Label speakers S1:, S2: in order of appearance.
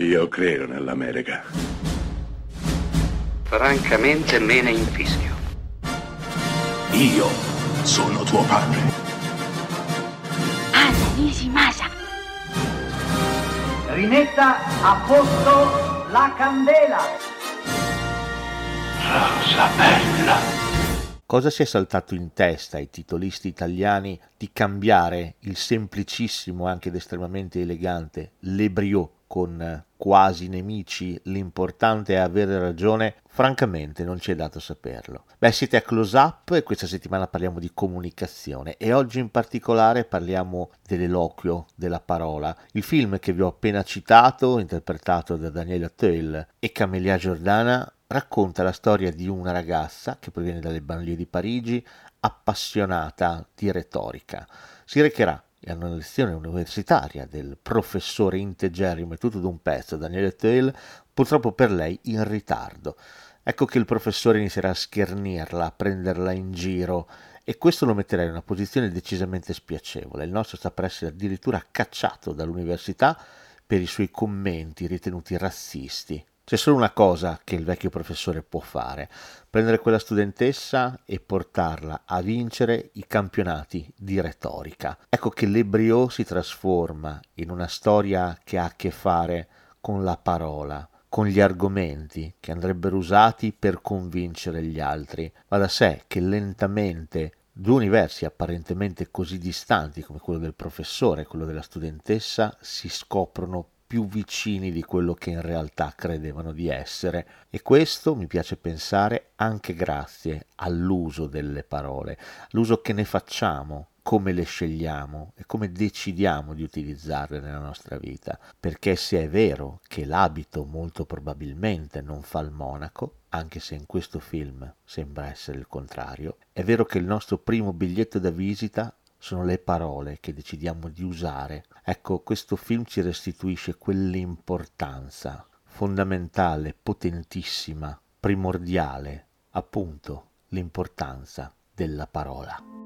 S1: Io credo nell'America.
S2: Francamente me ne infischio.
S3: Io sono tuo padre.
S4: Anna Nishimasa.
S5: Rimetta a posto la candela.
S3: Rosa bella.
S6: Cosa si è saltato in testa ai titolisti italiani di cambiare il semplicissimo, anche ed estremamente elegante, Lebrio con quasi nemici, l'importante è avere ragione, francamente non ci è dato saperlo. Beh, siete a Close Up e questa settimana parliamo di comunicazione e oggi in particolare parliamo dell'eloquio, della parola. Il film che vi ho appena citato, interpretato da Daniela Teul e Camelia Giordana, racconta la storia di una ragazza che proviene dalle banlieue di Parigi, appassionata di retorica. Si recherà e una lezione universitaria del professore integerrimo e tutto d'un pezzo Daniele Teil, purtroppo per lei in ritardo. Ecco che il professore inizierà a schernirla, a prenderla in giro e questo lo metterà in una posizione decisamente spiacevole. Il nostro sta per essere addirittura cacciato dall'università per i suoi commenti ritenuti razzisti c'è solo una cosa che il vecchio professore può fare, prendere quella studentessa e portarla a vincere i campionati di retorica. Ecco che l'ebrio si trasforma in una storia che ha a che fare con la parola, con gli argomenti che andrebbero usati per convincere gli altri. Va da sé che lentamente due universi apparentemente così distanti come quello del professore e quello della studentessa si scoprono più vicini di quello che in realtà credevano di essere. E questo mi piace pensare anche grazie all'uso delle parole, l'uso che ne facciamo, come le scegliamo e come decidiamo di utilizzarle nella nostra vita, perché se è vero che l'abito molto probabilmente non fa il monaco, anche se in questo film sembra essere il contrario, è vero che il nostro primo biglietto da visita sono le parole che decidiamo di usare. Ecco, questo film ci restituisce quell'importanza fondamentale, potentissima, primordiale, appunto l'importanza della parola.